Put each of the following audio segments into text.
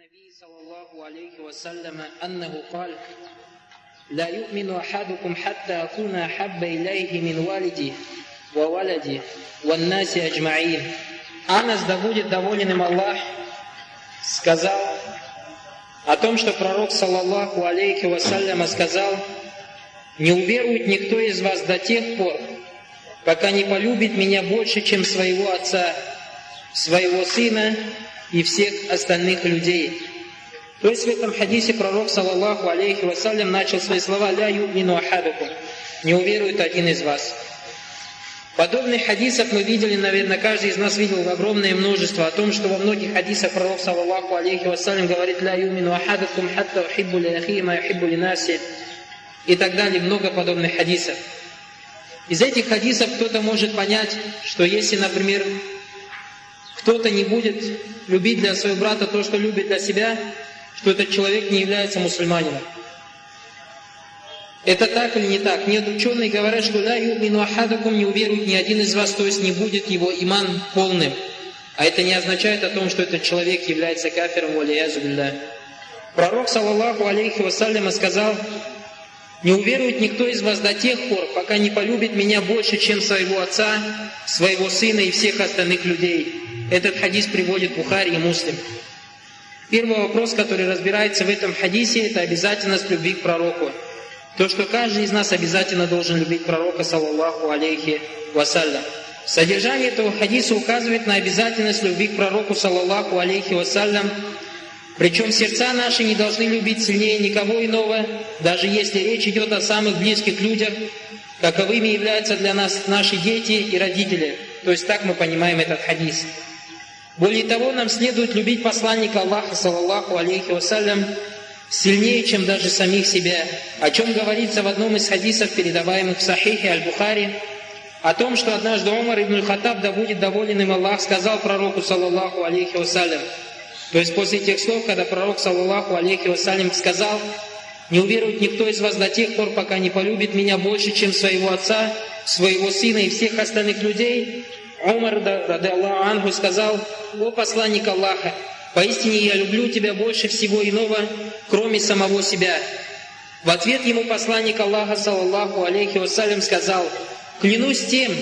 النبي صلى الله عليه وسلم أنه قال لا يؤمن أحدكم حتى أكون أحب إليه من والدي وولدي والناس أجمعين Анас, да будет доволен им Аллах, сказал о том, что пророк, саллаллаху алейхи вассаляма, сказал, «Не уверует никто из вас до тех пор, пока не полюбит меня больше, чем своего отца, своего сына и всех остальных людей». То есть в этом хадисе пророк, саллаллаху алейхи вассалям, начал свои слова «Ля юбнину ахадукум» «Не уверует один из вас». Подобных хадисов мы видели, наверное, каждый из нас видел огромное множество о том, что во многих хадисах пророк, саллаллаху алейхи вассалям, говорит «Ля юмину ахадакум хатта ухиббу ли ахи ма юхиббу ли наси» и так далее, много подобных хадисов. Из этих хадисов кто-то может понять, что если, например, кто-то не будет любить для своего брата то, что любит для себя, что этот человек не является мусульманином. Это так или не так? Нет, ученые говорят, что ля юмину ахадакум не уверует ни один из вас, то есть не будет его иман полным. А это не означает о том, что этот человек является кафиром, валиязубилля. Пророк, саллаллаху алейхи вассаляма, сказал, «Не уверует никто из вас до тех пор, пока не полюбит меня больше, чем своего отца, своего сына и всех остальных людей». Этот хадис приводит Бухари и Муслим. Первый вопрос, который разбирается в этом хадисе, это обязательность любви к пророку. То, что каждый из нас обязательно должен любить пророка, саллаллаху алейхи вассалям. Содержание этого хадиса указывает на обязательность любви к пророку, саллаллаху алейхи вассалям. Причем сердца наши не должны любить сильнее никого иного, даже если речь идет о самых близких людях, каковыми являются для нас наши дети и родители. То есть так мы понимаем этот хадис. Более того, нам следует любить посланника Аллаха, саллаллаху алейхи вассалям, сильнее, чем даже самих себя, о чем говорится в одном из хадисов, передаваемых в Сахихе Аль-Бухари, о том, что однажды Умар ибн Хаттаб, да будет доволен им Аллах, сказал пророку, саллаллаху алейхи вассалям, то есть после тех слов, когда пророк, саллаллаху алейхи вассалям, сказал, «Не уверует никто из вас до тех пор, пока не полюбит меня больше, чем своего отца, своего сына и всех остальных людей», Умар, ради Аллаху Ангу, сказал, «О посланник Аллаха, Поистине я люблю тебя больше всего иного, кроме самого себя. В ответ ему посланник Аллаха, саллаллаху алейхи вассалям, сказал, «Клянусь тем,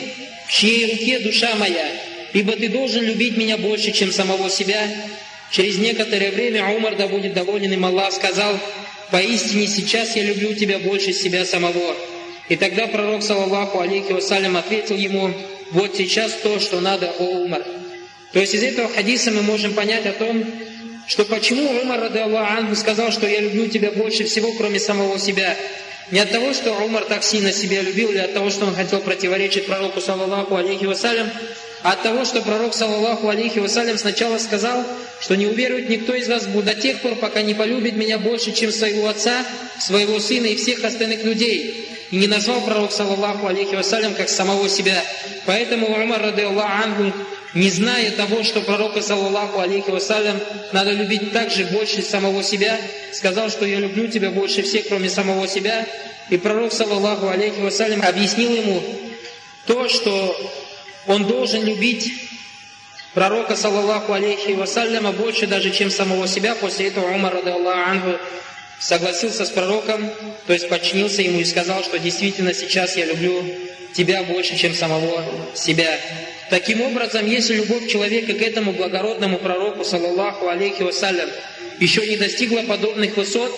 в чьей руке душа моя, ибо ты должен любить меня больше, чем самого себя». Через некоторое время Умар, да будет доволен им Аллах, сказал, «Поистине сейчас я люблю тебя больше себя самого». И тогда пророк, саллаллаху алейхи вассалям, ответил ему, «Вот сейчас то, что надо, о Умар». То есть из этого хадиса мы можем понять о том, что почему Умар, рады Аллаху сказал, что я люблю тебя больше всего, кроме самого себя. Не от того, что Умар так сильно себя любил, или от того, что он хотел противоречить пророку, саллаллаху алейхи вассалям, от того, что пророк, саллаллаху алейхи вассалям, сначала сказал, что не уверует никто из вас до тех пор, пока не полюбит меня больше, чем своего отца, своего сына и всех остальных людей. И не назвал пророк, саллаллаху алейхи вассалям, как самого себя. Поэтому Умар, рады Аллаху не зная того, что пророка, саллаллаху алейхи вассалям, надо любить также больше самого себя, сказал, что я люблю тебя больше всех, кроме самого себя. И пророк, саллаллаху алейхи вассалям, объяснил ему то, что он должен любить пророка, саллаллаху алейхи вассаляма, больше даже, чем самого себя. После этого Умар, рады Аллаху согласился с пророком, то есть подчинился ему и сказал, что действительно сейчас я люблю тебя больше, чем самого себя. Таким образом, если любовь человека к этому благородному пророку, саллаллаху алейхи вассалям, еще не достигла подобных высот,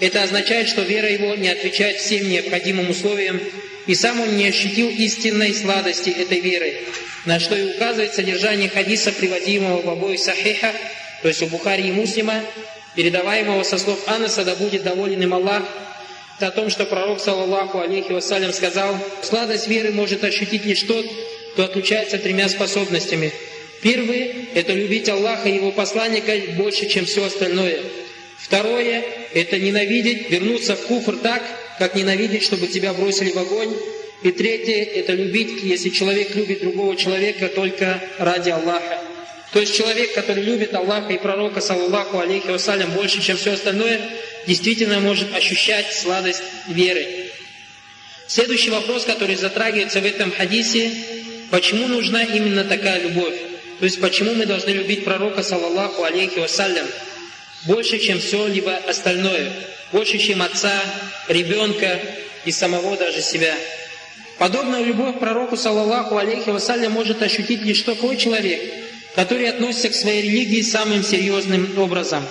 это означает, что вера его не отвечает всем необходимым условиям, и сам он не ощутил истинной сладости этой веры, на что и указывает содержание хадиса, приводимого в обоих сахихах, то есть у Бухари и Муслима, передаваемого со слов Анаса, да будет доволен им Аллах, о том, что пророк, саллаллаху алейхи вассалям, сказал, сладость веры может ощутить лишь тот, кто отличается тремя способностями. Первый – это любить Аллаха и Его посланника больше, чем все остальное. Второе – это ненавидеть, вернуться в куфр так, как ненавидеть, чтобы тебя бросили в огонь. И третье – это любить, если человек любит другого человека только ради Аллаха. То есть человек, который любит Аллаха и пророка, саллаллаху алейхи вассалям, больше, чем все остальное, действительно может ощущать сладость веры. Следующий вопрос, который затрагивается в этом хадисе, почему нужна именно такая любовь? То есть почему мы должны любить пророка, саллаллаху алейхи вассалям? Больше, чем все-либо остальное, больше, чем отца, ребенка и самого даже себя. Подобную любовь к пророку, саллаллаху алейхи вассалям, может ощутить лишь такой человек, который относится к своей религии самым серьезным образом,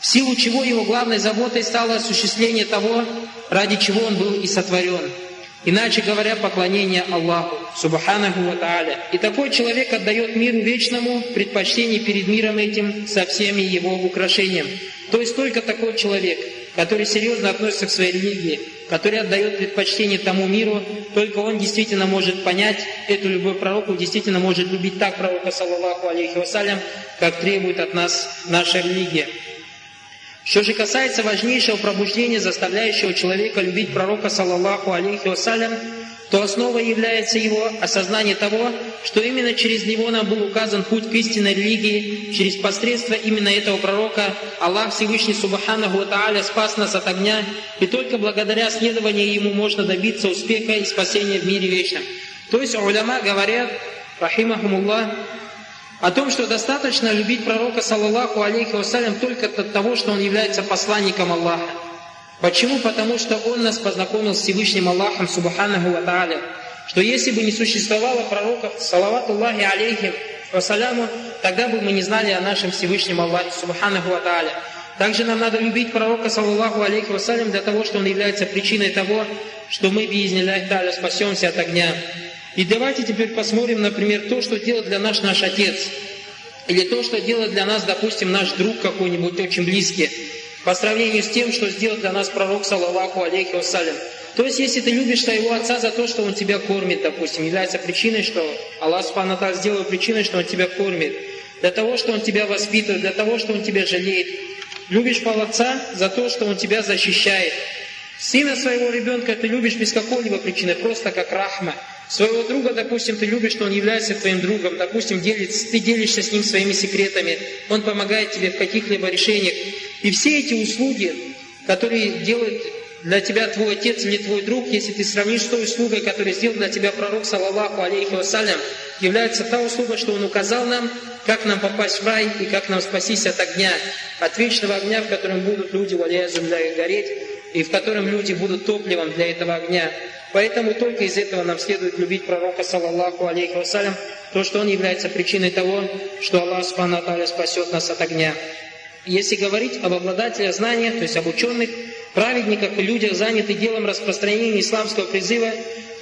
в силу чего его главной заботой стало осуществление того, ради чего он был и сотворен – Иначе говоря, поклонение Аллаху, Субханаху Ва Тааля. И такой человек отдает миру вечному предпочтение перед миром этим со всеми его украшениями. То есть только такой человек, который серьезно относится к своей религии, который отдает предпочтение тому миру, только он действительно может понять эту любовь пророку, действительно может любить так пророка, саллаллаху алейхи вассалям, как требует от нас наша религия. Что же касается важнейшего пробуждения, заставляющего человека любить пророка, саллаллаху алейхи вассалям, то основой является его осознание того, что именно через него нам был указан путь к истинной религии, через посредство именно этого пророка Аллах Всевышний Субханаху Тааля спас нас от огня, и только благодаря следованию ему можно добиться успеха и спасения в мире вечном. То есть уляма говорят, рахимахумуллах, о том, что достаточно любить пророка, саллаллаху алейхи вассалям, только от того, что он является посланником Аллаха. Почему? Потому что он нас познакомил с Всевышним Аллахом, субханаху ва тааля. Что если бы не существовало пророков, салавату Аллахи алейхи вассаляму, тогда бы мы не знали о нашем Всевышнем Аллахе, субханаху ва тааля. Также нам надо любить пророка, саллаллаху алейхи вассалям, для того, что он является причиной того, что мы, биизнилляхи спасемся от огня. И давайте теперь посмотрим, например, то, что делает для нас наш отец. Или то, что делает для нас, допустим, наш друг какой-нибудь очень близкий. По сравнению с тем, что сделал для нас пророк, саллаллаху алейхи вассалям. То есть, если ты любишь своего отца за то, что он тебя кормит, допустим, является причиной, что Аллах Субхану сделал причиной, что он тебя кормит, для того, что он тебя воспитывает, для того, что он тебя жалеет. Любишь по отца за то, что он тебя защищает. Сына своего ребенка ты любишь без какой-либо причины, просто как рахма. Своего друга, допустим, ты любишь, что он является твоим другом, допустим, делится, ты делишься с ним своими секретами, он помогает тебе в каких-либо решениях. И все эти услуги, которые делает для тебя твой отец или твой друг, если ты сравнишь с той услугой, которую сделал для тебя пророк, саллаллаху алейхи вассалям, является та услуга, что он указал нам, как нам попасть в рай и как нам спастись от огня, от вечного огня, в котором будут люди, валяя земля, гореть, и в котором люди будут топливом для этого огня. Поэтому только из этого нам следует любить пророка, саллаллаху алейхи вассалям, то, что он является причиной того, что Аллах Субхану спасет нас от огня. Если говорить об обладателях знания, то есть об ученых, праведниках и людях, занятых делом распространения исламского призыва,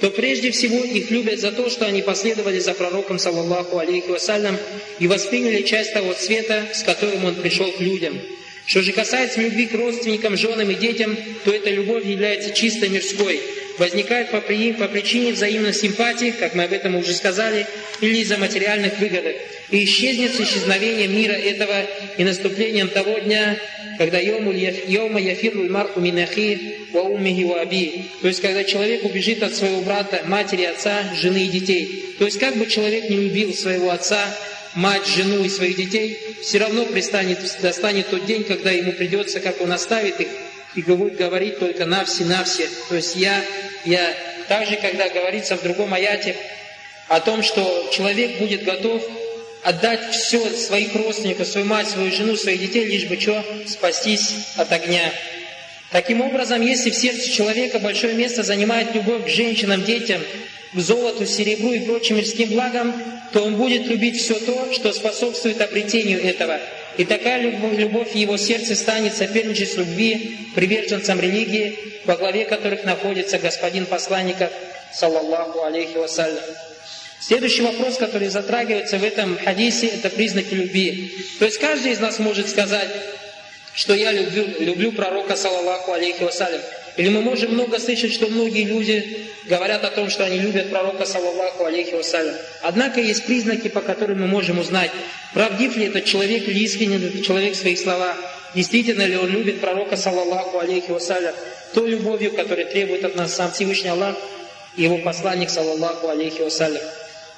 то прежде всего их любят за то, что они последовали за пророком, саллаллаху алейхи вассалям, и восприняли часть того цвета, с которым он пришел к людям. Что же касается любви к родственникам, женам и детям, то эта любовь является чисто мирской – возникает по, при, по причине взаимной симпатии, как мы об этом уже сказали, или из-за материальных выгодок, и исчезнет с исчезновением мира этого и наступлением того дня, когда йома яфиру марку минахи ва аби. То есть, когда человек убежит от своего брата, матери, отца, жены и детей. То есть, как бы человек не любил своего отца, мать, жену и своих детей, все равно пристанет, достанет тот день, когда ему придется, как он оставит их, и будет говорить только на все, на все. То есть я, я также, когда говорится в другом аяте о том, что человек будет готов отдать все своих родственников, свою мать, свою жену, своих детей, лишь бы что, спастись от огня. Таким образом, если в сердце человека большое место занимает любовь к женщинам, детям, к золоту, серебру и прочим мирским благам, то он будет любить все то, что способствует обретению этого – и такая любовь в его сердце станет соперничеством любви приверженцам религии, во главе которых находится господин посланника, саллаллаху алейхи вассалям. Следующий вопрос, который затрагивается в этом хадисе, это признаки любви. То есть каждый из нас может сказать, что я люблю, люблю пророка, саллаллаху алейхи вассалям. Или мы можем много слышать, что многие люди говорят о том, что они любят пророка, саллаллаху алейхи вассалям. Однако есть признаки, по которым мы можем узнать, правдив ли этот человек или искренен этот человек в своих словах, действительно ли он любит пророка, саллаллаху алейхи вассалям, той любовью, которая требует от нас сам Всевышний Аллах и его посланник, саллаллаху алейхи вассалям.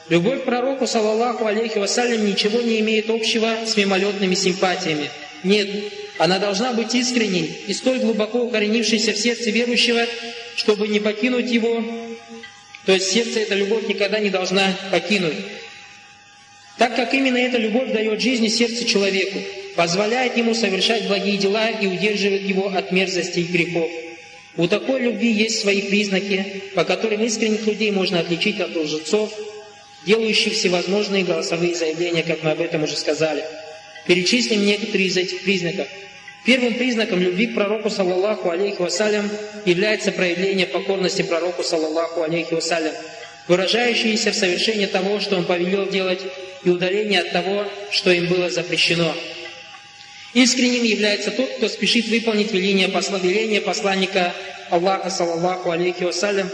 Любовь к пророку, саллаллаху алейхи вассалям, ничего не имеет общего с мимолетными симпатиями. Нет, она должна быть искренней и столь глубоко укоренившейся в сердце верующего, чтобы не покинуть его. То есть сердце эта любовь никогда не должна покинуть. Так как именно эта любовь дает жизнь и сердце человеку. позволяет ему совершать благие дела и удерживает его от мерзости и грехов. У такой любви есть свои признаки, по которым искренних людей можно отличить от лжецов, делающих всевозможные голосовые заявления, как мы об этом уже сказали. Перечислим некоторые из этих признаков. Первым признаком любви к пророку, саллаллаху алейхи вассалям, является проявление покорности пророку, саллаллаху алейхи вассалям, выражающееся в совершении того, что он повелел делать, и удаление от того, что им было запрещено. Искренним является тот, кто спешит выполнить веление, посла, веление посланника Аллаха, саллаллаху алейхи вассалям,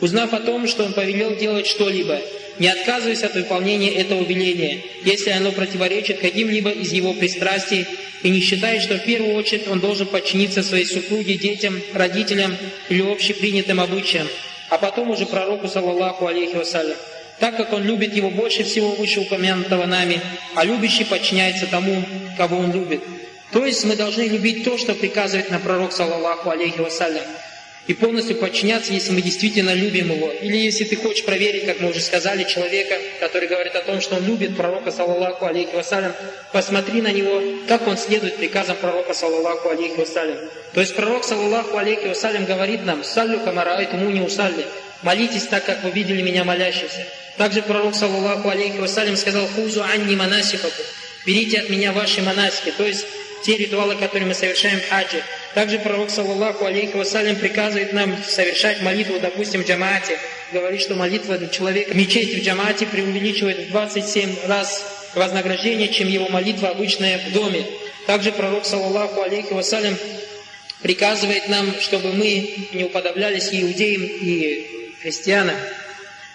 узнав о том, что он повелел делать что-либо, не отказываясь от выполнения этого веления, если оно противоречит каким-либо из его пристрастий, и не считает, что в первую очередь он должен подчиниться своей супруге, детям, родителям или общепринятым обычаям, а потом уже пророку, саллаллаху алейхи вассалям так как он любит его больше всего вышеупомянутого нами, а любящий подчиняется тому, кого он любит. То есть мы должны любить то, что приказывает нам пророк, саллаллаху алейхи вассалям, и полностью подчиняться, если мы действительно любим его. Или если ты хочешь проверить, как мы уже сказали, человека, который говорит о том, что он любит пророка, саллаллаху алейхи вассалям, посмотри на него, как он следует приказам пророка, саллаллаху алейхи вассалям. То есть пророк, саллаллаху алейхи вассалям, говорит нам, «Саллю камара му не усалли», молитесь так, как вы видели меня молящимся. Также пророк, саллаллаху алейхи вассалям, сказал «Хузу анни манасифаку» «Берите от меня ваши монасики», то есть те ритуалы, которые мы совершаем в хаджи. Также пророк, саллаллаху алейхи вассалям, приказывает нам совершать молитву, допустим, в джамаате. Говорит, что молитва человека в мечети в джамаате преувеличивает в 27 раз вознаграждение, чем его молитва обычная в доме. Также пророк, саллаллаху алейхи вассалям, приказывает нам, чтобы мы не уподоблялись иудеям и христианам.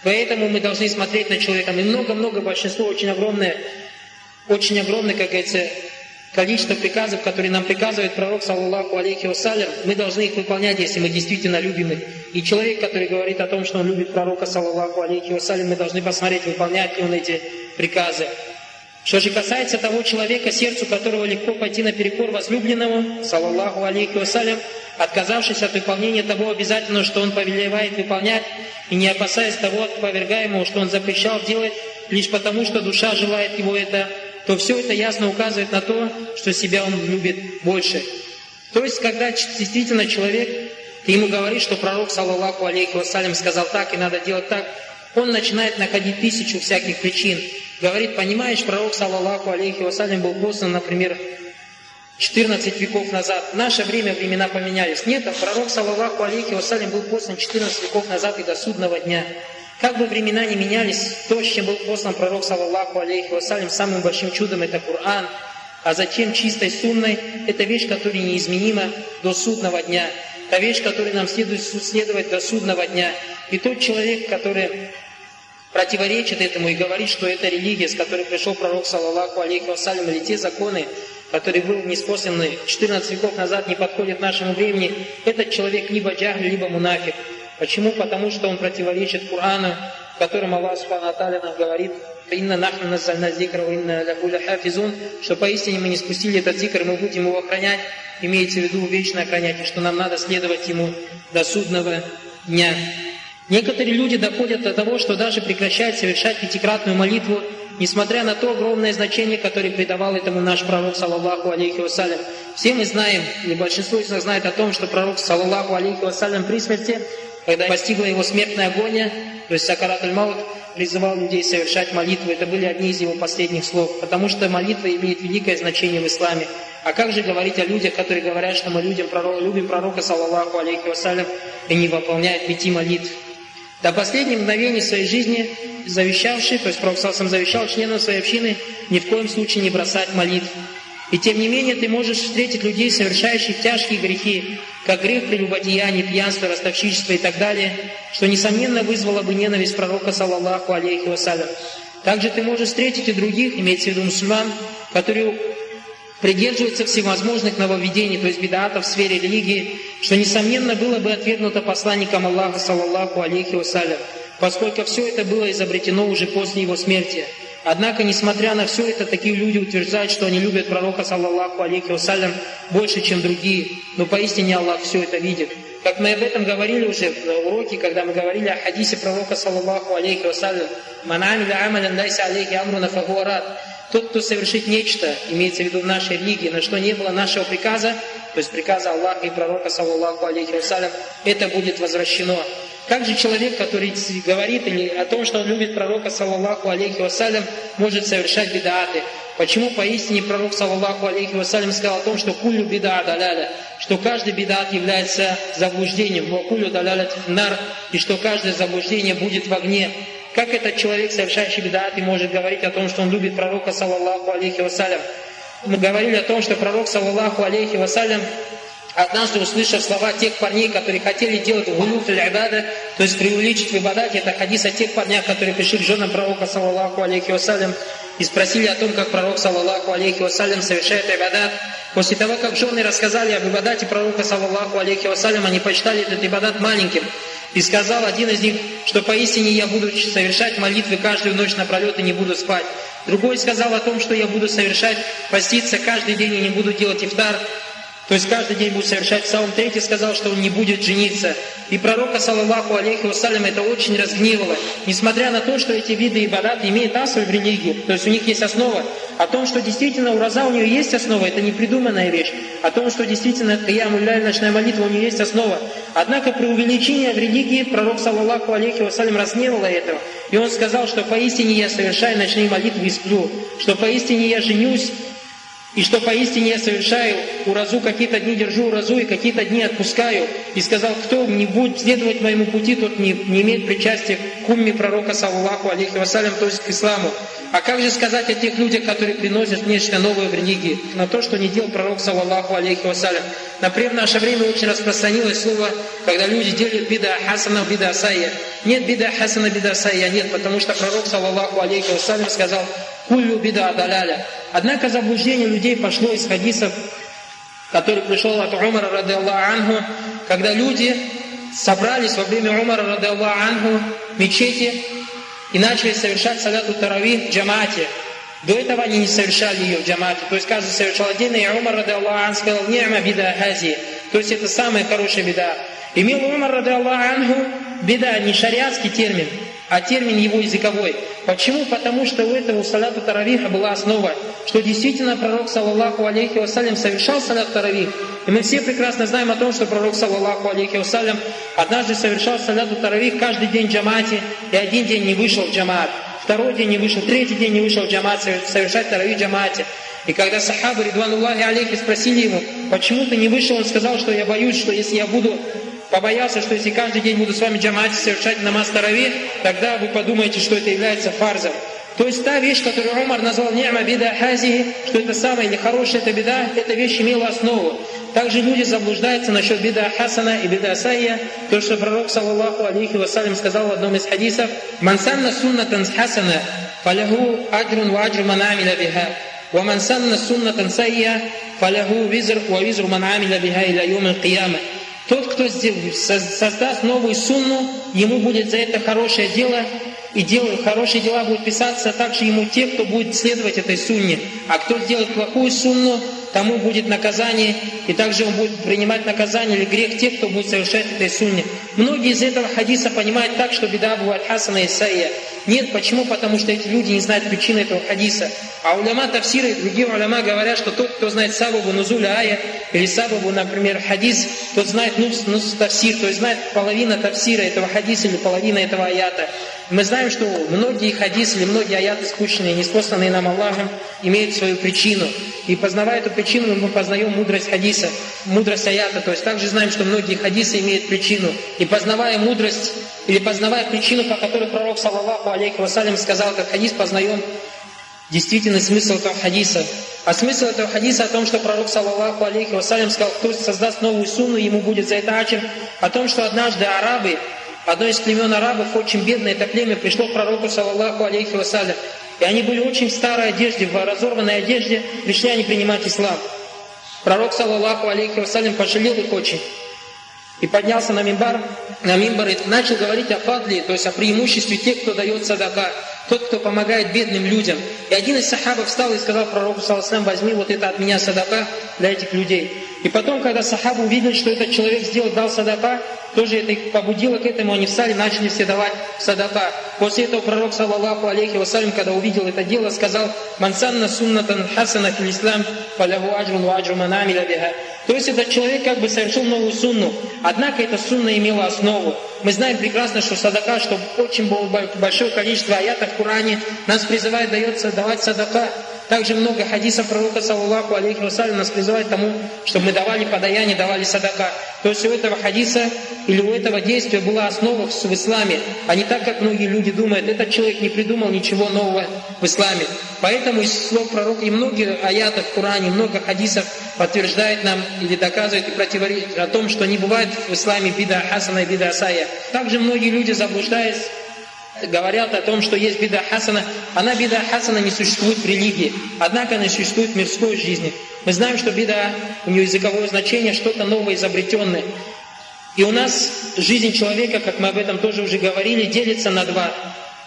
Поэтому мы должны смотреть на человека. И много-много, большинство очень огромное, очень огромное, как говорится, количество приказов, которые нам приказывает пророк, саллаллаху алейхи вассалям, мы должны их выполнять, если мы действительно любим их. И человек, который говорит о том, что он любит пророка, саллаллаху алейхи вассалям, мы должны посмотреть, выполняет ли он эти приказы. Что же касается того человека, сердцу которого легко пойти наперекор возлюбленному, саллаллаху алейхи вассалям, отказавшись от выполнения того обязательного, что он повелевает выполнять, и не опасаясь того отповергаемого, что он запрещал делать, лишь потому, что душа желает его это, то все это ясно указывает на то, что себя он любит больше. То есть, когда действительно человек, ты ему говоришь, что пророк, саллаллаху алейхи вассалям, сказал так и надо делать так, он начинает находить тысячу всяких причин. Говорит, понимаешь, пророк, саллаллаху алейхи вассалям, был послан, например, 14 веков назад. В наше время времена поменялись. Нет, а пророк, саллаллаху алейхи вассалям, был послан 14 веков назад и до судного дня. Как бы времена не менялись, то, с чем был послан пророк, саллаллаху алейхи вассалям, самым большим чудом это Коран, а затем чистой сунной, это вещь, которая неизменима до судного дня. Это вещь, которой нам следует следовать до судного дня. И тот человек, который противоречит этому и говорит, что это религия, с которой пришел пророк, саллаллаху алейхи вассалям, или те законы, который был неспосланный 14 веков назад, не подходит нашему времени, этот человек либо джахль, либо мунафик. Почему? Потому что он противоречит Корану, в котором Аллах Субхану нам говорит, «Инна нахну назальна зикра, инна лахуля хафизун», что поистине мы не спустили этот зикр, мы будем его охранять, имеется в виду вечно охранять, и что нам надо следовать ему до судного дня. Некоторые люди доходят до того, что даже прекращают совершать пятикратную молитву несмотря на то огромное значение, которое придавал этому наш пророк, саллаллаху алейхи вассалям. Все мы знаем, или большинство из нас знает о том, что пророк, саллаллаху алейхи вассалям, при смерти, когда постигла его смертная агония, то есть Сакарат маут призывал людей совершать молитву. Это были одни из его последних слов, потому что молитва имеет великое значение в исламе. А как же говорить о людях, которые говорят, что мы людям пророка, любим пророка, саллаллаху алейхи вассалям, и не выполняют пяти молитв? До последнего мгновения своей жизни завещавший, то есть Пророк сам завещал членам своей общины ни в коем случае не бросать молитв. И тем не менее ты можешь встретить людей, совершающих тяжкие грехи, как грех прелюбодеяния, пьянство, ростовщичество и так далее, что, несомненно, вызвало бы ненависть пророка, саллаллаху алейхи вассалям. Также ты можешь встретить и других, имеется в виду мусульман, которые придерживаются всевозможных нововведений, то есть бедатов в сфере религии, что, несомненно, было бы отвергнуто посланником Аллаха, саллаллаху алейхи вассалям, поскольку все это было изобретено уже после его смерти. Однако, несмотря на все это, такие люди утверждают, что они любят пророка, саллаллаху алейхи вассалям, больше, чем другие. Но поистине Аллах все это видит. Как мы об этом говорили уже в уроке, когда мы говорили о хадисе пророка, саллаллаху алейхи вассалям, «Ман амиля амалян лайса алейхи амруна фагуарат». тот, кто совершит нечто, имеется в виду в нашей религии, на что не было нашего приказа, то есть приказа Аллаха и пророка, саллаллаху алейхи вассалям, это будет возвращено. Как же человек, который говорит о том, что он любит пророка, саллаллаху алейхи вассалям, может совершать бедааты? Почему поистине пророк, саллаллаху алейхи вассалям, сказал о том, что кулю беда даляля, что каждый бедат является заблуждением, кулю даляля нар, и что каждое заблуждение будет в огне. Как этот человек, совершающий бедаты, может говорить о том, что он любит пророка, саллаллаху алейхи вассалям? Мы говорили о том, что пророк, саллаллаху алейхи вассалям, однажды услышав слова тех парней, которые хотели делать гулюф или ибада, то есть преувеличить в ибадате, это хадис о тех парнях, которые пришли к женам пророка, саллаллаху алейхи вассалям, и спросили о том, как пророк, саллаллаху алейхи вассалям, совершает ибадат. После того, как жены рассказали об ибадате пророка, саллаллаху алейхи вассалям, они почитали этот ибадат маленьким. И сказал один из них, что поистине я буду совершать молитвы каждую ночь напролет и не буду спать. Другой сказал о том, что я буду совершать, поститься каждый день и не буду делать ифтар. То есть каждый день будет совершать псалм. Третий сказал, что он не будет жениться. И пророка, саллаллаху алейхи вассалям, это очень разгневало. Несмотря на то, что эти виды ибадат имеют асу в религии, то есть у них есть основа, о том, что действительно у Роза у нее есть основа, это не придуманная вещь. О том, что действительно Каямулляй, ночная молитва, у нее есть основа. Однако при увеличении в религии пророк, саллаллаху алейхи вассалям, разгневало этого. И он сказал, что поистине я совершаю ночные молитвы и сплю, что поистине я женюсь и что поистине я совершаю уразу, какие-то дни держу уразу и какие-то дни отпускаю. И сказал, кто не будет следовать моему пути, тот не, не имеет причастия к умме пророка, саллаху алейхи вассалям, то есть к исламу. А как же сказать о тех людях, которые приносят нечто новое в религии? На то, что не делал пророк, саллаху алейхи вассалям. Например, в наше время очень распространилось слово, когда люди делят бида хасана, бида асайя. Нет бида хасана, бида асайя, нет, потому что пророк, саллаху алейхи вассалям, сказал, кулю бида даляля. Однако заблуждение людей пошло из хадисов, который пришел от Умара, рады анху, когда люди собрались во время Умара, рады анху, в мечети и начали совершать саляту тарави в джамате. До этого они не совершали ее в джамате. То есть каждый совершал отдельно, и Умар, рады анху, сказал, «Ни'ма бида хази». То есть это самая хорошая беда. Имел Умар, рады анху, беда, не шариатский термин, а термин его языковой. Почему? Потому что у этого салата таравиха была основа, что действительно пророк, саллаллаху алейхи вассалям, совершал салят таравих. И мы все прекрасно знаем о том, что пророк, саллаллаху алейхи вассалям, однажды совершал саляту таравих каждый день в джамате, и один день не вышел в джамат, второй день не вышел, третий день не вышел в джамат, совершать таравих в джамате. И когда сахабы, ридвануллахи алейхи, спросили ему, почему ты не вышел, он сказал, что я боюсь, что если я буду побоялся, что если каждый день буду с вами джамати совершать намаз тарави, тогда вы подумаете, что это является фарзом. То есть та вещь, которую Умар назвал ни'ма бида хази, что это самая или хорошая это беда, эта вещь имела основу. Также люди заблуждаются насчет бида хасана и бида сайя, то, что пророк, саллаллаху алейхи вассалям, сказал в одном из хадисов, «Ман санна суннатан хасана, фаляху аджрун ва аджру ман амиля биха, ومن سن سنة سيئة فله وزر ووزر من عمل بها إلى يوم القيامة тот, кто создаст новую сунну, ему будет за это хорошее дело, и дел, хорошие дела будут писаться также ему те, кто будет следовать этой сунне. А кто сделает плохую сунну, тому будет наказание, и также он будет принимать наказание или грех тех, кто будет совершать этой сунне. Многие из этого хадиса понимают так, что беда бывает хасана и сая. Нет, почему? Потому что эти люди не знают причины этого хадиса. А уляма и другие уляма говорят, что тот, кто знает сабабу нузуля ая, или сабабу, например, хадис, тот знает нус, нус тавсир, то есть знает половина тавсира этого хадиса или половина этого аята. Мы знаем, что многие хадисы или многие аяты скучные, неспосланные нам Аллахом, имеют свою причину. И познавая эту причину, мы познаем мудрость хадиса, мудрость аята. То есть также знаем, что многие хадисы имеют причину. И познавая мудрость, или познавая причину, по которой пророк, саллаллаху алейхи вассалям, сказал, как хадис, познаем действительный смысл этого хадиса. А смысл этого хадиса о том, что пророк, саллаллаху алейхи вассалям, сказал, кто создаст новую сунну, ему будет за это ачер. О том, что однажды арабы, Одно из племен арабов, очень бедное это племя, пришло к пророку, саллаллаху алейхи вассалям. И они были очень в старой одежде, в разорванной одежде, пришли они принимать ислам. Пророк, саллаллаху алейхи вассалям, пожалел их очень. И поднялся на мимбар, на мимбар и начал говорить о фадле, то есть о преимуществе тех, кто дает садака. тот, кто помогает бедным людям. И один из сахабов встал и сказал пророку, саллаху возьми вот это от меня садака для этих людей. И потом, когда сахабы увидели, что этот человек сделал, дал садака, тоже это их побудило к этому, они встали, начали все давать садака. После этого пророк, саллаллаху алейхи вассалям, когда увидел это дело, сказал, «Мансанна суннатан хасана фил ислам, фалягу аджрун ва аджру манамиля биха». То есть этот человек как бы совершил новую сунну, однако эта сунна имела основу. Мы знаем прекрасно, что садака, что очень большое количество аятов в Коране нас призывает дается давать садака. Также много хадисов пророка, саллаху алейхи вассалям, нас призывает тому, чтобы мы давали подаяние, давали садака. То есть у этого хадиса или у этого действия была основа в исламе, а не так, как многие люди думают, этот человек не придумал ничего нового в исламе. Поэтому из слов пророка и многие аяты в Коране, много хадисов подтверждает нам или доказывает и противоречит о том, что не бывает в исламе бида хасана и бида асая. Также многие люди, заблуждаясь, говорят о том, что есть беда хасана. Она беда хасана не существует в религии, однако она существует в мирской жизни. Мы знаем, что беда, у нее языковое значение, что-то новое, изобретенное. И у нас жизнь человека, как мы об этом тоже уже говорили, делится на два.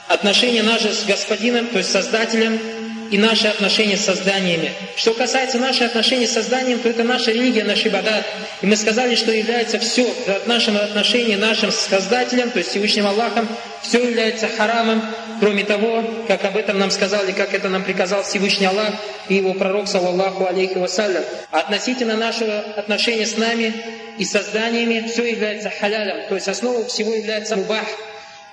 Отношения наши с Господином, то есть Создателем, и наши отношения с созданиями. Что касается наших отношений с созданием, то это наша религия, наш ибадат. И мы сказали, что является все от нашего отношения нашим Создателем, то есть Всевышним Аллахом, все является харамом, кроме того, как об этом нам сказали, как это нам приказал Всевышний Аллах и его пророк, саллаллаху алейхи вассалям. А относительно нашего отношения с нами и созданиями, все является халялем, то есть основой всего является мубах,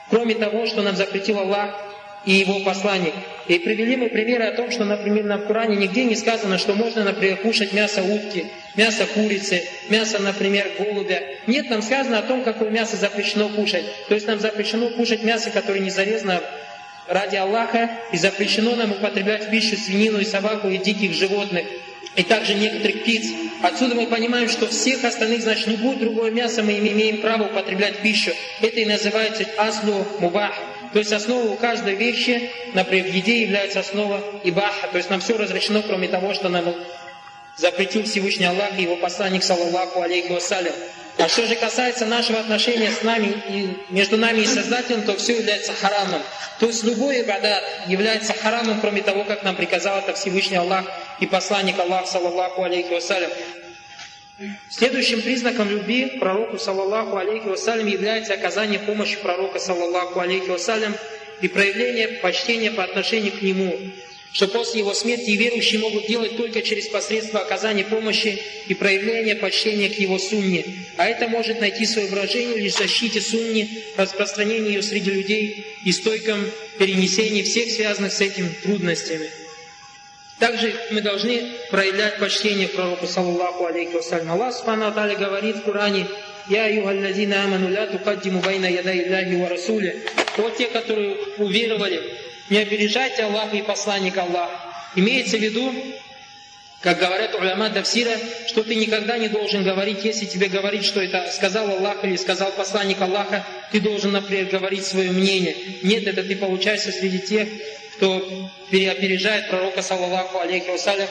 кроме того, что нам запретил Аллах и его посланник. И привели мы примеры о том, что, например, на Коране нигде не сказано, что можно, например, кушать мясо утки, мясо курицы, мясо, например, голубя. Нет, нам сказано о том, какое мясо запрещено кушать. То есть нам запрещено кушать мясо, которое не зарезано ради Аллаха, и запрещено нам употреблять в пищу свинину и собаку и диких животных, и также некоторых птиц. Отсюда мы понимаем, что всех остальных, значит, любое другое мясо мы имеем право употреблять в пищу. Это и называется аслу мубах. То есть основа у каждой вещи, например, в еде является основа ибаха. То есть нам все разрешено, кроме того, что нам запретил Всевышний Аллах и его посланник, саллаллаху алейхи вассалям. А что же касается нашего отношения с нами и между нами и Создателем, то все является харамом. То есть любой ибадат является харамом, кроме того, как нам приказал это Всевышний Аллах и посланник Аллах, саллаллаху алейхи вассалям. Следующим признаком любви к пророку, саллаллаху алейхи вассалям, является оказание помощи пророка, саллаллаху алейхи вассалям, и проявление почтения по отношению к нему, что после его смерти верующие могут делать только через посредство оказания помощи и проявления почтения к его сунне. А это может найти свое выражение лишь в защите сунни, распространении ее среди людей и стойком перенесении всех связанных с этим трудностями. Также мы должны проявлять почтение пророку, саллаллаху алейхи вассалям. Аллах Субхану говорит в Коране, «Я югаллазина аману ля тукаддиму байна яда илляхи ва расуле». Вот те, которые уверовали, не опережайте Аллаха и посланника Аллаха. Имеется в виду, как говорят уляма Давсира, что ты никогда не должен говорить, если тебе говорить, что это сказал Аллах или сказал посланник Аллаха, ты должен, например, говорить свое мнение. Нет, это ты получаешься среди тех, кто опережает пророка, саллаллаху алейхи вассалям,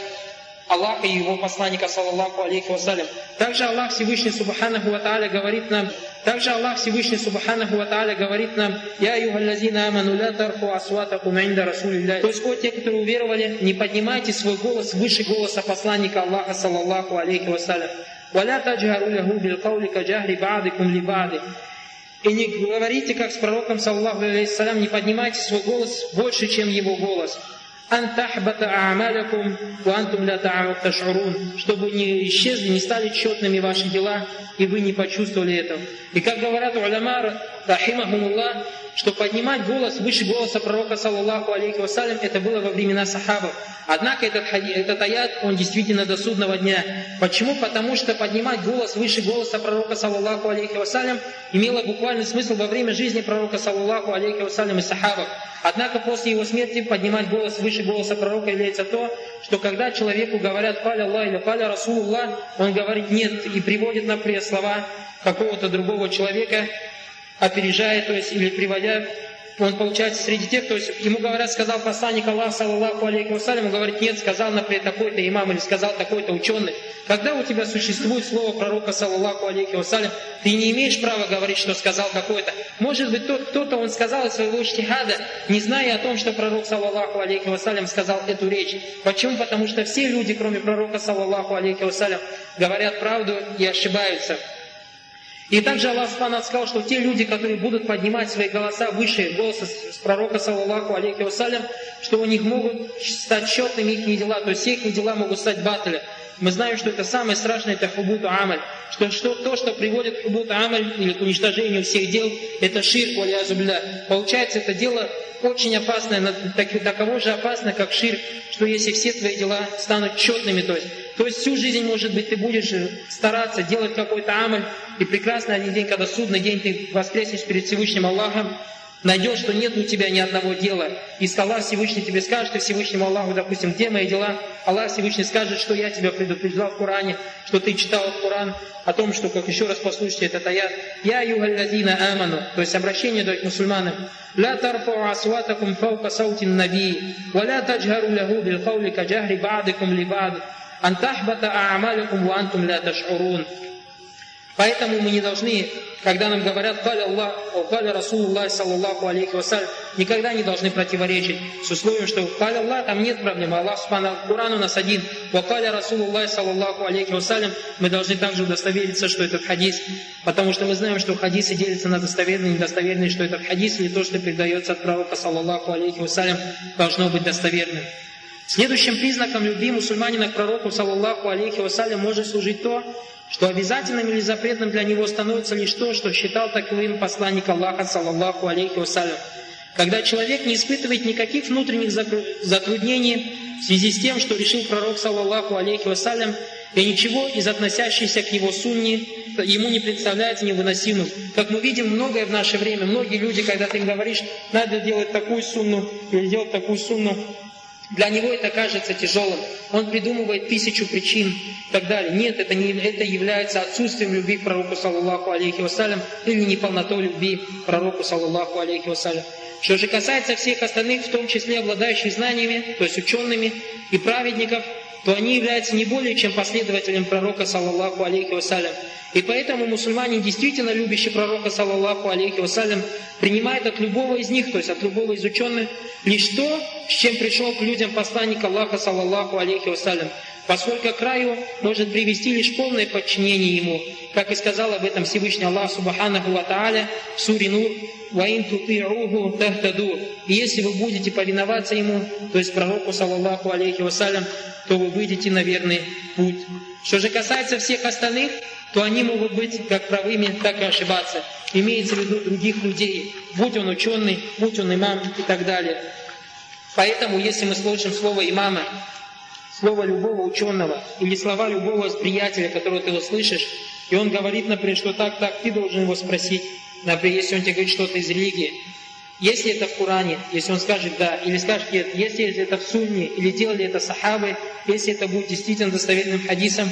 Аллаха и его посланника, саллаллаху алейхи вассалям. Также Аллах Всевышний Субханаху Ва говорит нам, также Аллах Всевышний Субханаху Ва говорит нам, «Я юхаллазина аману ля тарху асватакум инда расулилля». То есть, о те, которые уверовали, не поднимайте свой голос выше голоса посланника Аллаха, саллаллаху алейхи вассалям. «Валя таджгару лягу бил каули каджахри ба'дикум ли ба'ди». И не говорите, как с пророком, саллаху алейхиссалям, не поднимайте свой голос больше, чем его голос. Чтобы не исчезли, не стали четными ваши дела, и вы не почувствовали этого. И как говорят уляма, рахимахумуллах, что поднимать голос выше голоса пророка, саллаллаху алейхи вассалям, это было во времена сахабов. Однако этот, этот аят, он действительно до судного дня. Почему? Потому что поднимать голос выше голоса пророка, саллаллаху алейхи вассалям, имело буквальный смысл во время жизни пророка, саллаллаху алейхи вассалям и сахабов. Однако после его смерти поднимать голос выше голоса пророка является то, что когда человеку говорят «Каля Аллах» или «Каля Расулуллах», он говорит «нет» и приводит, например, слова какого-то другого человека, опережая, то есть или приводя он получается среди тех, то есть ему говорят, сказал посланник Аллаха, саллаллаху алейхи вассалям, он говорит, нет, сказал, например, такой-то имам или сказал такой-то ученый. Когда у тебя существует слово пророка, саллаллаху алейхи вассалям, ты не имеешь права говорить, что сказал такой-то. Может быть, тот, кто-то он сказал из своего штихада, не зная о том, что пророк, саллаллаху алейхи вассалям, сказал эту речь. Почему? Потому что все люди, кроме пророка, саллаллаху алейхи вассалям, говорят правду и ошибаются. И также Аллах Субхану сказал, что те люди, которые будут поднимать свои голоса выше голоса с пророка, саллаллаху алейхи вассалям, что у них могут стать счетными их дела, то есть их дела могут стать баталя. Мы знаем, что это самое страшное, это хубут амаль. Что, что, то, что приводит к хубут амаль или к уничтожению всех дел, это ширк, валиазубля. Получается, это дело очень опасное, так, таково же опасно, как ширк, что если все твои дела станут четными, то есть то есть всю жизнь, может быть, ты будешь стараться делать какой-то амаль, и прекрасно один день, когда судный день, ты воскреснешь перед Всевышним Аллахом, найдешь, что нет у тебя ни одного дела, и Аллах Всевышний тебе скажет, и Всевышнему Аллаху, допустим, где мои дела, Аллах Всевышний скажет, что я тебя предупреждал в Коране, что ты читал Коран, о том, что, как еще раз послушайте этот аят, «Я югаллазина аману», то есть обращение к мусульманам, «Ла тарфу асватакум фаука саутин наби, ва ла таджгару лаху бил каули каджахри ба'дикум ли ба'д, антахбата а'амаликум ва антум ля таш'урун». Поэтому мы не должны, когда нам говорят «Каля Аллах», «Каля Расулуллах, саллаллаху алейхи вассалям», никогда не должны противоречить с условием, что «Каля Аллах» там нет проблемы, Аллах Субхану Куран у нас один, «Ва каля Расулуллах, саллаллаху алейхи вассалям», мы должны также удостовериться, что этот хадис, потому что мы знаем, что хадисы делятся на достоверные и недостоверные, что этот хадис или то, что передается от пророка, саллаллаху алейхи вассалям, должно быть достоверным. Следующим признаком любви мусульманина к пророку, саллаллаху алейхи вассалям, может служить то, что обязательным или запретным для него становится лишь то, что считал таковым посланник Аллаха, саллаллаху алейхи вассалям. Когда человек не испытывает никаких внутренних затруднений в связи с тем, что решил пророк, саллаллаху алейхи вассалям, и ничего из относящихся к его сунне ему не представляется невыносимым. Как мы видим многое в наше время, многие люди, когда ты им говоришь, надо делать такую сунну или делать такую сунну, для него это кажется тяжелым. Он придумывает тысячу причин и так далее. Нет, это, не, это является отсутствием любви к пророку, саллаллаху алейхи вассалям, или неполнотой любви к пророку, саллаллаху алейхи вассалям. Что же касается всех остальных, в том числе обладающих знаниями, то есть учеными и праведников, то они являются не более чем последователем пророка, саллаллаху алейхи вассалям. И поэтому мусульмане, действительно любящие пророка, саллаллаху алейхи вассалям, принимают от любого из них, то есть от любого из ученых, лишь то, с чем пришел к людям посланник Аллаха, саллаллаху алейхи вассалям. Поскольку краю может привести лишь полное подчинение ему, как и сказал об этом Всевышний Аллах Субханаху Ва Тааля в суре Нур, «Ваин тути'уху тахтаду». И если вы будете повиноваться ему, то есть пророку, саллаллаху алейхи вассалям, то вы выйдете на верный путь. Что же касается всех остальных, то они могут быть как правыми, так и ошибаться. Имеется в виду других людей, будь он ученый, будь он имам и так далее. Поэтому, если мы слышим слово имама, слово любого ученого или слова любого приятеля, которого ты услышишь, и он говорит, например, что так, так, ты должен его спросить, например, если он тебе говорит что-то из религии, если это в Коране, если он скажет да, или скажет нет, если это в Сунне, или делали это сахабы, если это будет действительно достоверным хадисом,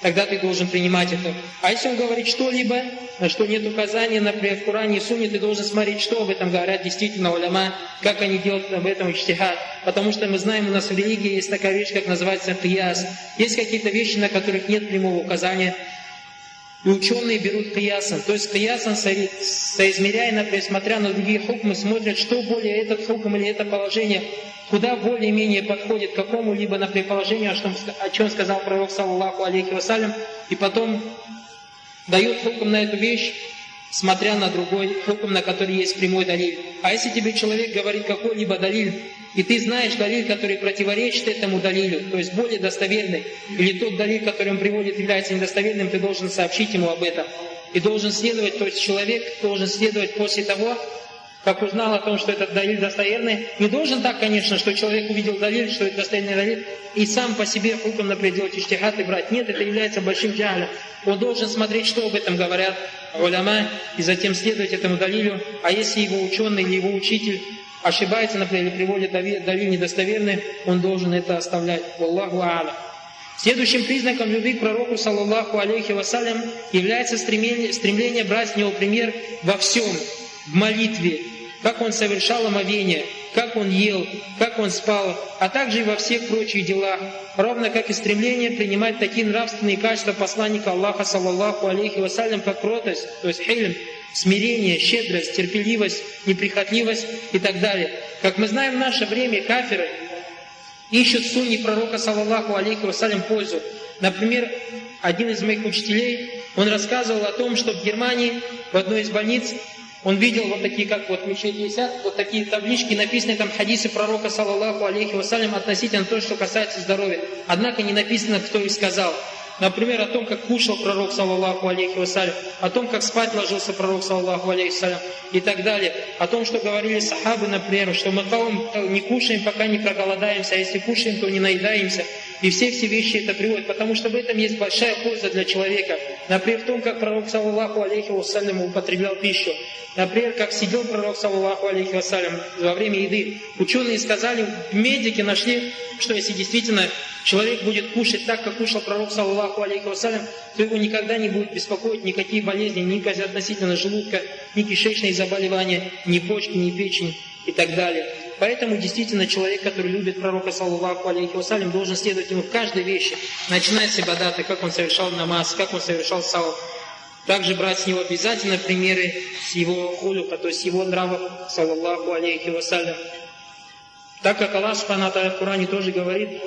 тогда ты должен принимать это. А если он говорит что-либо, что нет указания, например, в Коране и Сунне, ты должен смотреть, что об этом говорят действительно уляма, как они делают об этом иштихад. Потому что мы знаем, у нас в религии есть такая вещь, как называется кияс. Есть какие-то вещи, на которых нет прямого указания, и ученые берут киясом. То есть киясом, соизмеряя, например, смотря на другие хукмы, смотрят, что более этот хукм или это положение куда более-менее подходит какому-либо на предположению, о чем сказал пророк, саллаху алейхи вассалям, и потом дает хукм на эту вещь, смотря на другой хукм, на который есть прямой далиль. А если тебе человек говорит какой-либо далиль, и ты знаешь далиль, который противоречит этому далилю, то есть более достоверный, или тот далиль, который он приводит, является недостоверным, ты должен сообщить ему об этом. И должен следовать, то есть человек должен следовать после того, как узнал о том, что этот далиль достоверный, не должен так, конечно, что человек увидел далиль, что это достоверный далиль, и сам по себе хуком, например, делать иштихат и брать. Нет, это является большим джалем. Он должен смотреть, что об этом говорят уляма, и затем следовать этому далилю. А если его ученый или его учитель ошибается, например, или приводит далиль недостоверный, он должен это оставлять. Аллаху а'аля. Следующим признаком любви к пророку, саллаллаху алейхи вассалям, является стремление, стремление брать с него пример во всем, в молитве, как он совершал омовение, как он ел, как он спал, а также и во всех прочих делах, ровно как и стремление принимать такие нравственные качества посланника Аллаха, саллаллаху алейхи вассалям, как кротость, то есть хилм, смирение, щедрость, терпеливость, неприхотливость и так далее. Как мы знаем, в наше время кафиры ищут в сунне пророка, саллаллаху алейхи вассалям, пользу. Например, один из моих учителей, он рассказывал о том, что в Германии в одной из больниц он видел вот такие, как вот мечети висят, вот такие таблички, написаны там хадисы пророка, саллаллаху алейхи вассалям, относительно того, что касается здоровья. Однако не написано, кто их сказал. Например, о том, как кушал пророк, саллаллаху алейхи вассалям, о том, как спать ложился пророк, саллаллаху алейхи вассалям, и так далее. О том, что говорили сахабы, например, что мы не кушаем, пока не проголодаемся, а если кушаем, то не наедаемся. И все все вещи это приводят, потому что в этом есть большая польза для человека. Например, в том, как пророк, саллаллаху алейхи вассалям, употреблял пищу. Например, как сидел пророк, саллаллаху алейхи вассалям, во время еды. Ученые сказали, медики нашли, что если действительно человек будет кушать так, как кушал пророк, саллаллаху алейхи вассалям, то его никогда не будет беспокоить никакие болезни, ни относительно желудка, ни кишечные заболевания, ни почки, ни печень и так далее. Поэтому действительно человек, который любит пророка, саллаху алейхи вассалям, должен следовать ему в каждой вещи, начиная с ибадата, как он совершал намаз, как он совершал сауф. Также брать с него обязательно примеры с его хулюка, то есть его нравов, саллаху алейхи вассалям. Так как Аллах Субхану в Коране тоже говорит,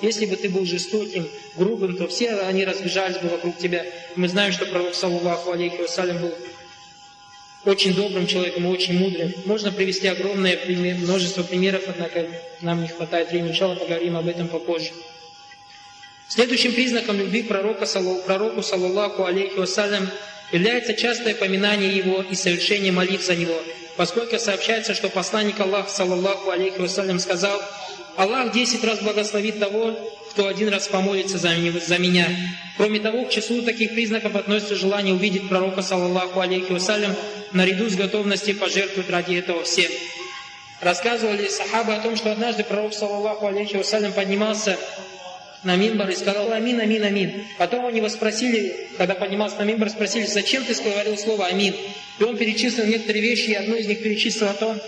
Если бы ты был жестоким, грубым, то все они разбежались бы вокруг тебя. Мы знаем, что пророк, саллаху алейхи вассалям, был очень добрым человеком и очень мудрым. Можно привести огромное множество примеров, однако нам не хватает времени. Иншалла поговорим об этом попозже. Следующим признаком любви пророка, пророку, саллаллаху алейхи вассалям, является частое поминание его и совершение молитв за него, поскольку сообщается, что посланник Аллаха, саллаллаху алейхи вассалям, сказал, Аллах десять раз благословит того, кто один раз помолится за меня. Кроме того, к числу таких признаков относится желание увидеть пророка, саллаллаху алейхи вассалям, наряду с готовностью пожертвовать ради этого всем. Рассказывали сахабы о том, что однажды пророк, саллаллаху алейхи вассалям, поднимался на мимбар и сказал «Амин, амин, амин». Потом у него спросили, когда поднимался на мимбар, спросили, зачем ты говорил слово «Амин». И он перечислил некоторые вещи, и одно из них перечислил о том,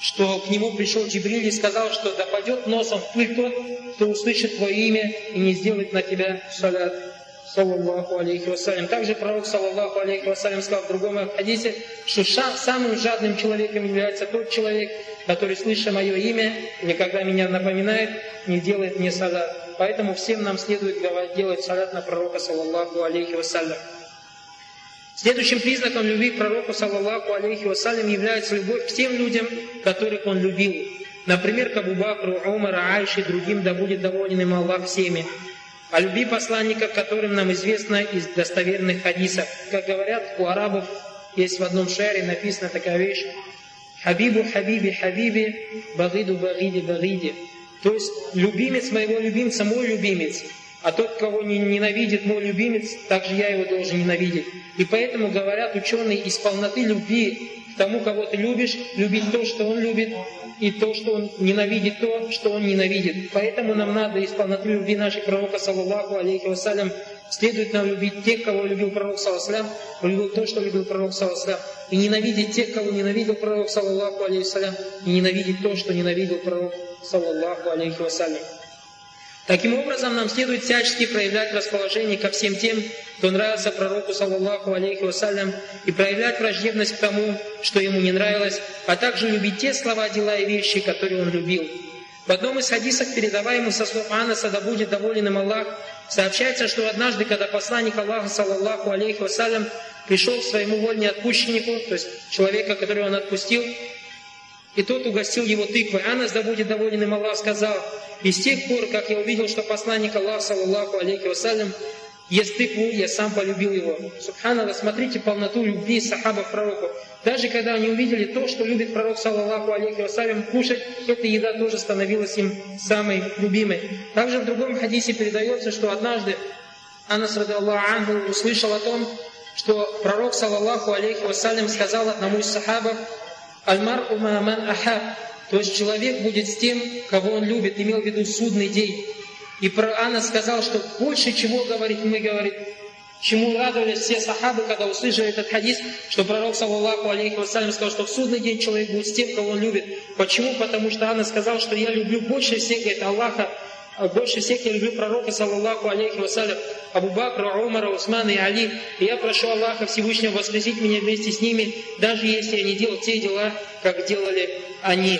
что к нему пришел Джибриль и сказал, что да пойдет носом в пыль тот, кто услышит твое имя и не сделает на тебя салят. Саллаллаху алейхи вассалям. Также пророк, саллаллаху алейхи вассалям, сказал в другом хадисе, что самым жадным человеком является тот человек, который, слыша мое имя, или когда меня напоминает, не делает мне салат. Поэтому всем нам следует делать салат на пророка, саллаллаху алейхи вассалям. Следующим признаком любви к пророку, саллаллаху алейхи вассалям, является любовь к тем людям, которых он любил. Например, к Абу Бакру, Умара, Айши, другим, да будет доволен им Аллах всеми. О любви посланника, которым нам известно из достоверных хадисов. Как говорят, у арабов есть в одном шаре написана такая вещь. Хабибу, хабиби, хабиби, багиду, багиди, багиди. То есть, любимец моего любимца, мой любимец. А тот, кого не ненавидит мой любимец, также я его должен ненавидеть. И поэтому говорят ученые из полноты любви к тому, кого ты любишь, любить то, что он любит, и то, что он ненавидит, то, что он ненавидит. Поэтому нам надо из полноты любви наших пророка, саллаллаху алейхи вассалям, следует нам любить тех, кого любил пророк, саллаллаху любил то, что любил пророк, саллаллаху и ненавидеть тех, кого ненавидел пророк, саллаллаху алейхи вассалям, и ненавидеть то, что ненавидел пророк, саллаллаху алейхи вассалям. Таким образом, нам следует всячески проявлять расположение ко всем тем, кто нравился пророку, саллаллаху алейхи вассалям, и проявлять враждебность к тому, что ему не нравилось, а также любить те слова, дела и вещи, которые он любил. В одном из хадисов, передаваемых со слов Анаса, да будет доволен им Аллах, сообщается, что однажды, когда посланник Аллаха, саллаллаху алейхи вассалям, пришел к своему вольнеотпущеннику, то есть человека, которого он отпустил, и тот угостил его тыквой. Анас, да будет доволен им Аллах, сказал, и с тех пор, как я увидел, что посланник Аллаха, саллаллаху алейхи вассалям, ест тыкву, я сам полюбил его. Субханаллах, смотрите полноту любви сахаба к пророку. Даже когда они увидели то, что любит пророк, саллаллаху алейхи вассалям, кушать, эта еда тоже становилась им самой любимой. Также в другом хадисе передается, что однажды Анас, радаллаху анху, услышал о том, что пророк, саллаллаху алейхи вассалям, сказал одному из сахабов, Альмар умаман ахаб. То есть человек будет с тем, кого он любит, имел в виду судный день. И про Анна сказал, что больше чего говорит, мы говорит, чему радовались все сахабы, когда услышали этот хадис, что пророк, саллаллаху алейхи вассалям, сказал, что в судный день человек будет с тем, кого он любит. Почему? Потому что Анна сказала, что я люблю больше всех, говорит, Аллаха, больше всех я люблю пророка, саллаллаху алейхи вассалям, Абу Бакра, Умара, Усмана и Али. И я прошу Аллаха Всевышнего воскресить меня вместе с ними, даже если я не делал те дела, как делали они.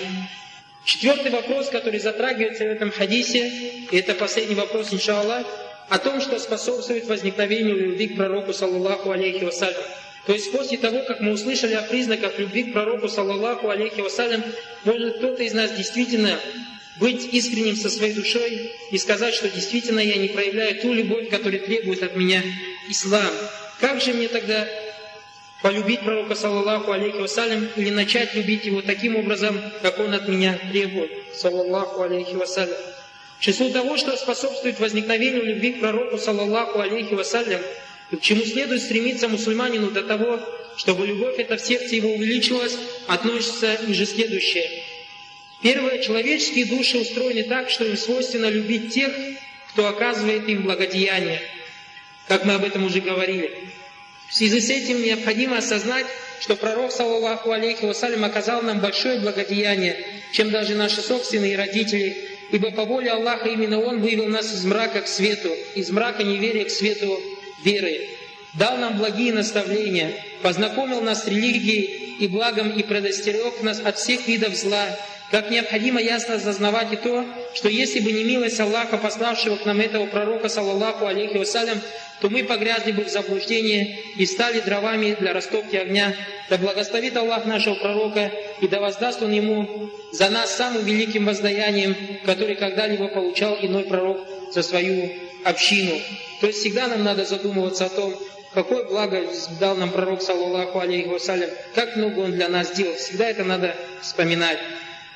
Четвертый вопрос, который затрагивается в этом хадисе, и это последний вопрос, иншаллах, о том, что способствует возникновению любви к пророку, саллаллаху алейхи вассалям. То есть после того, как мы услышали о признаках любви к пророку, саллаллаху алейхи вассалям, может кто-то из нас действительно быть искренним со своей душой и сказать, что действительно я не проявляю ту любовь, которую требует от меня ислам. Как же мне тогда полюбить пророка, саллаллаху алейхи вассалям, или начать любить его таким образом, как он от меня требует, саллаллаху алейхи вассалям. В числу того, что способствует возникновению любви к пророку, саллаллаху алейхи вассалям, к чему следует стремиться мусульманину до того, чтобы любовь эта в сердце его увеличилась, относится ниже следующее. Первое, человеческие души устроены так, что им свойственно любить тех, кто оказывает им благодеяние, как мы об этом уже говорили. В связи с этим необходимо осознать, что пророк, саллаллаху алейхи вассалям, оказал нам большое благодеяние, чем даже наши собственные родители, Ибо по воле Аллаха именно Он вывел нас из мрака к свету, из мрака неверия к свету веры. Дал нам благие наставления, познакомил нас с религией и благом и предостерег нас от всех видов зла, как необходимо ясно осознавать и то, что если бы не милость Аллаха, пославшего к нам этого пророка, саллаллаху алейхи вассалям, то мы погрязли бы в заблуждении и стали дровами для растопки огня. Да благословит Аллах нашего пророка, и да воздаст Он ему за нас самым великим воздаянием, который когда-либо получал иной пророк за свою общину. То есть всегда нам надо задумываться о том, какое благо дал нам пророк, саллаллаху алейхи вассалям, как много он для нас сделал. Всегда это надо вспоминать.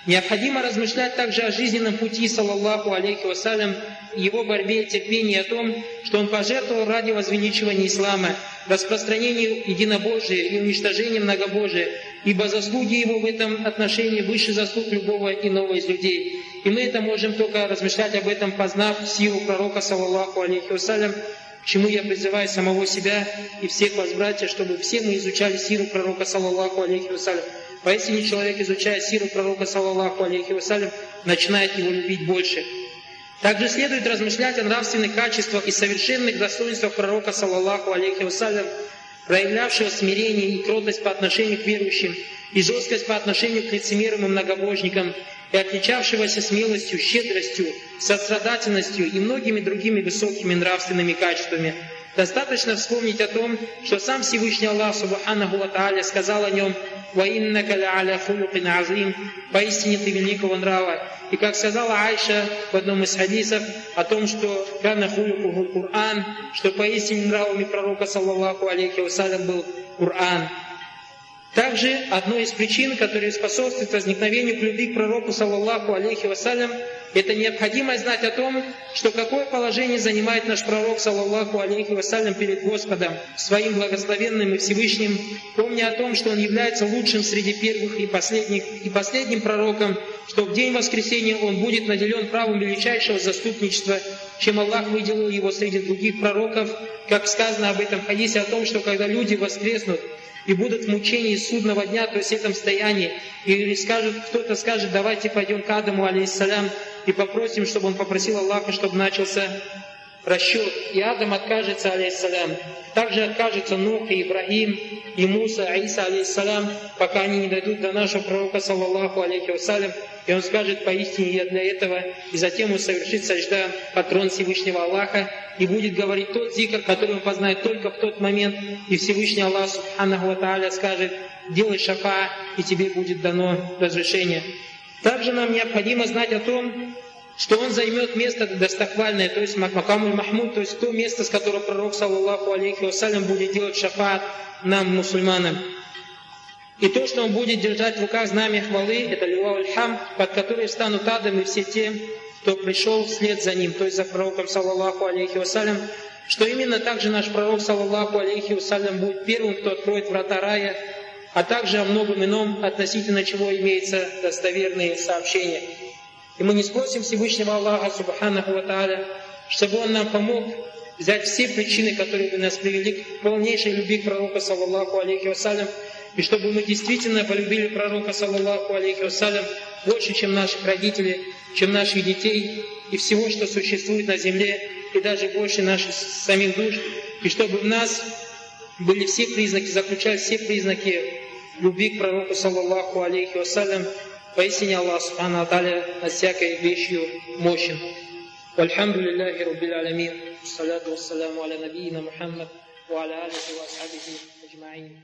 Необходимо размышлять также о жизненном пути, саллаллаху алейхи вассалям, его борьбе и терпении о том, что он пожертвовал ради возвеличивания ислама, распространения единобожия и уничтожения многобожия, ибо заслуги его в этом отношении выше заслуг любого иного из людей. И мы это можем только размышлять об этом, познав силу пророка, саллаллаху алейхи вассалям, к чему я призываю самого себя и всех вас, братья, чтобы все мы изучали силу пророка, саллаллаху алейхи вассалям, Поистине человек, изучая сиру пророка, саллаллаху алейхи вассалям, начинает его любить больше. Также следует размышлять о нравственных качествах и совершенных достоинствах пророка, саллаллаху алейхи вассалям, проявлявшего смирение и кротость по отношению к верующим, и жесткость по отношению к лицемерам и многобожникам, и отличавшегося смелостью, щедростью, сострадательностью и многими другими высокими нравственными качествами – Достаточно вспомнить о том, что сам Всевышний Аллах Субханаху Ва сказал о нем «Ваиннака аля хулукин азим» «Поистине ты великого нрава». И как сказала Айша в одном из хадисов о том, что «Кана хулукуху Кур'ан», что поистине нравами пророка, саллаллаху алейхи вассалям, был Кур'ан. Также одной из причин, которые способствуют возникновению любви к пророку, саллаллаху алейхи вассалям, это необходимость знать о том, что какое положение занимает наш пророк, саллаллаху алейхи вассалям, перед Господом, своим благословенным и Всевышним, помня о том, что он является лучшим среди первых и последних, и последним пророком, что в день воскресения он будет наделен правом величайшего заступничества, чем Аллах выделил его среди других пророков, как сказано об этом хадисе о том, что когда люди воскреснут, и будут в мучении судного дня, то есть в этом состоянии, или скажет, кто-то скажет, давайте пойдем к Адаму, алейхиссалям, и попросим, чтобы он попросил Аллаха, чтобы начался расчет. И Адам откажется, алейхиссалям. Также откажется Нух и Ибрагим, и Муса, Иса, алейхиссалям, пока они не дойдут до нашего пророка, саллаллаху алейхи вассалям, и он скажет, поистине я для этого, и затем он совершит сажда патрон Всевышнего Аллаха, и будет говорить тот зикр, который он познает только в тот момент, и Всевышний Аллах, Субханаху Ва скажет, делай шафа, и тебе будет дано разрешение. Также нам необходимо знать о том, что он займет место достохвальное, то есть Макамуль Махмуд, то есть то место, с которого пророк, саллаллаху алейхи вассалям, будет делать шафат нам, мусульманам. И то, что он будет держать в руках знамя хвалы, это Лилау Хам, под который встанут Адам и все те, кто пришел вслед за ним, то есть за пророком, саллаллаху алейхи вассалям, что именно также наш пророк, саллаллаху алейхи вассалям, будет первым, кто откроет врата рая, а также о многом ином, относительно чего имеются достоверные сообщения. И мы не спросим Всевышнего Аллаха, Субханаху Ва чтобы Он нам помог взять все причины, которые бы нас привели к полнейшей любви к пророку, саллаллаху алейхи вассалям, и чтобы мы действительно полюбили пророка, саллаллаху алейхи вассалям, больше, чем наших родителей, чем наших детей и всего, что существует на земле, и даже больше наших самих душ, и чтобы в нас были все признаки, заключались все признаки любви к пророку, саллаллаху алейхи вассалям, поистине Аллах Субхану Аталя над всякой вещью мощен. والحمد لله رب العالمين والصلاة والسلام على نبينا محمد وعلى آله وأصحابه أجمعين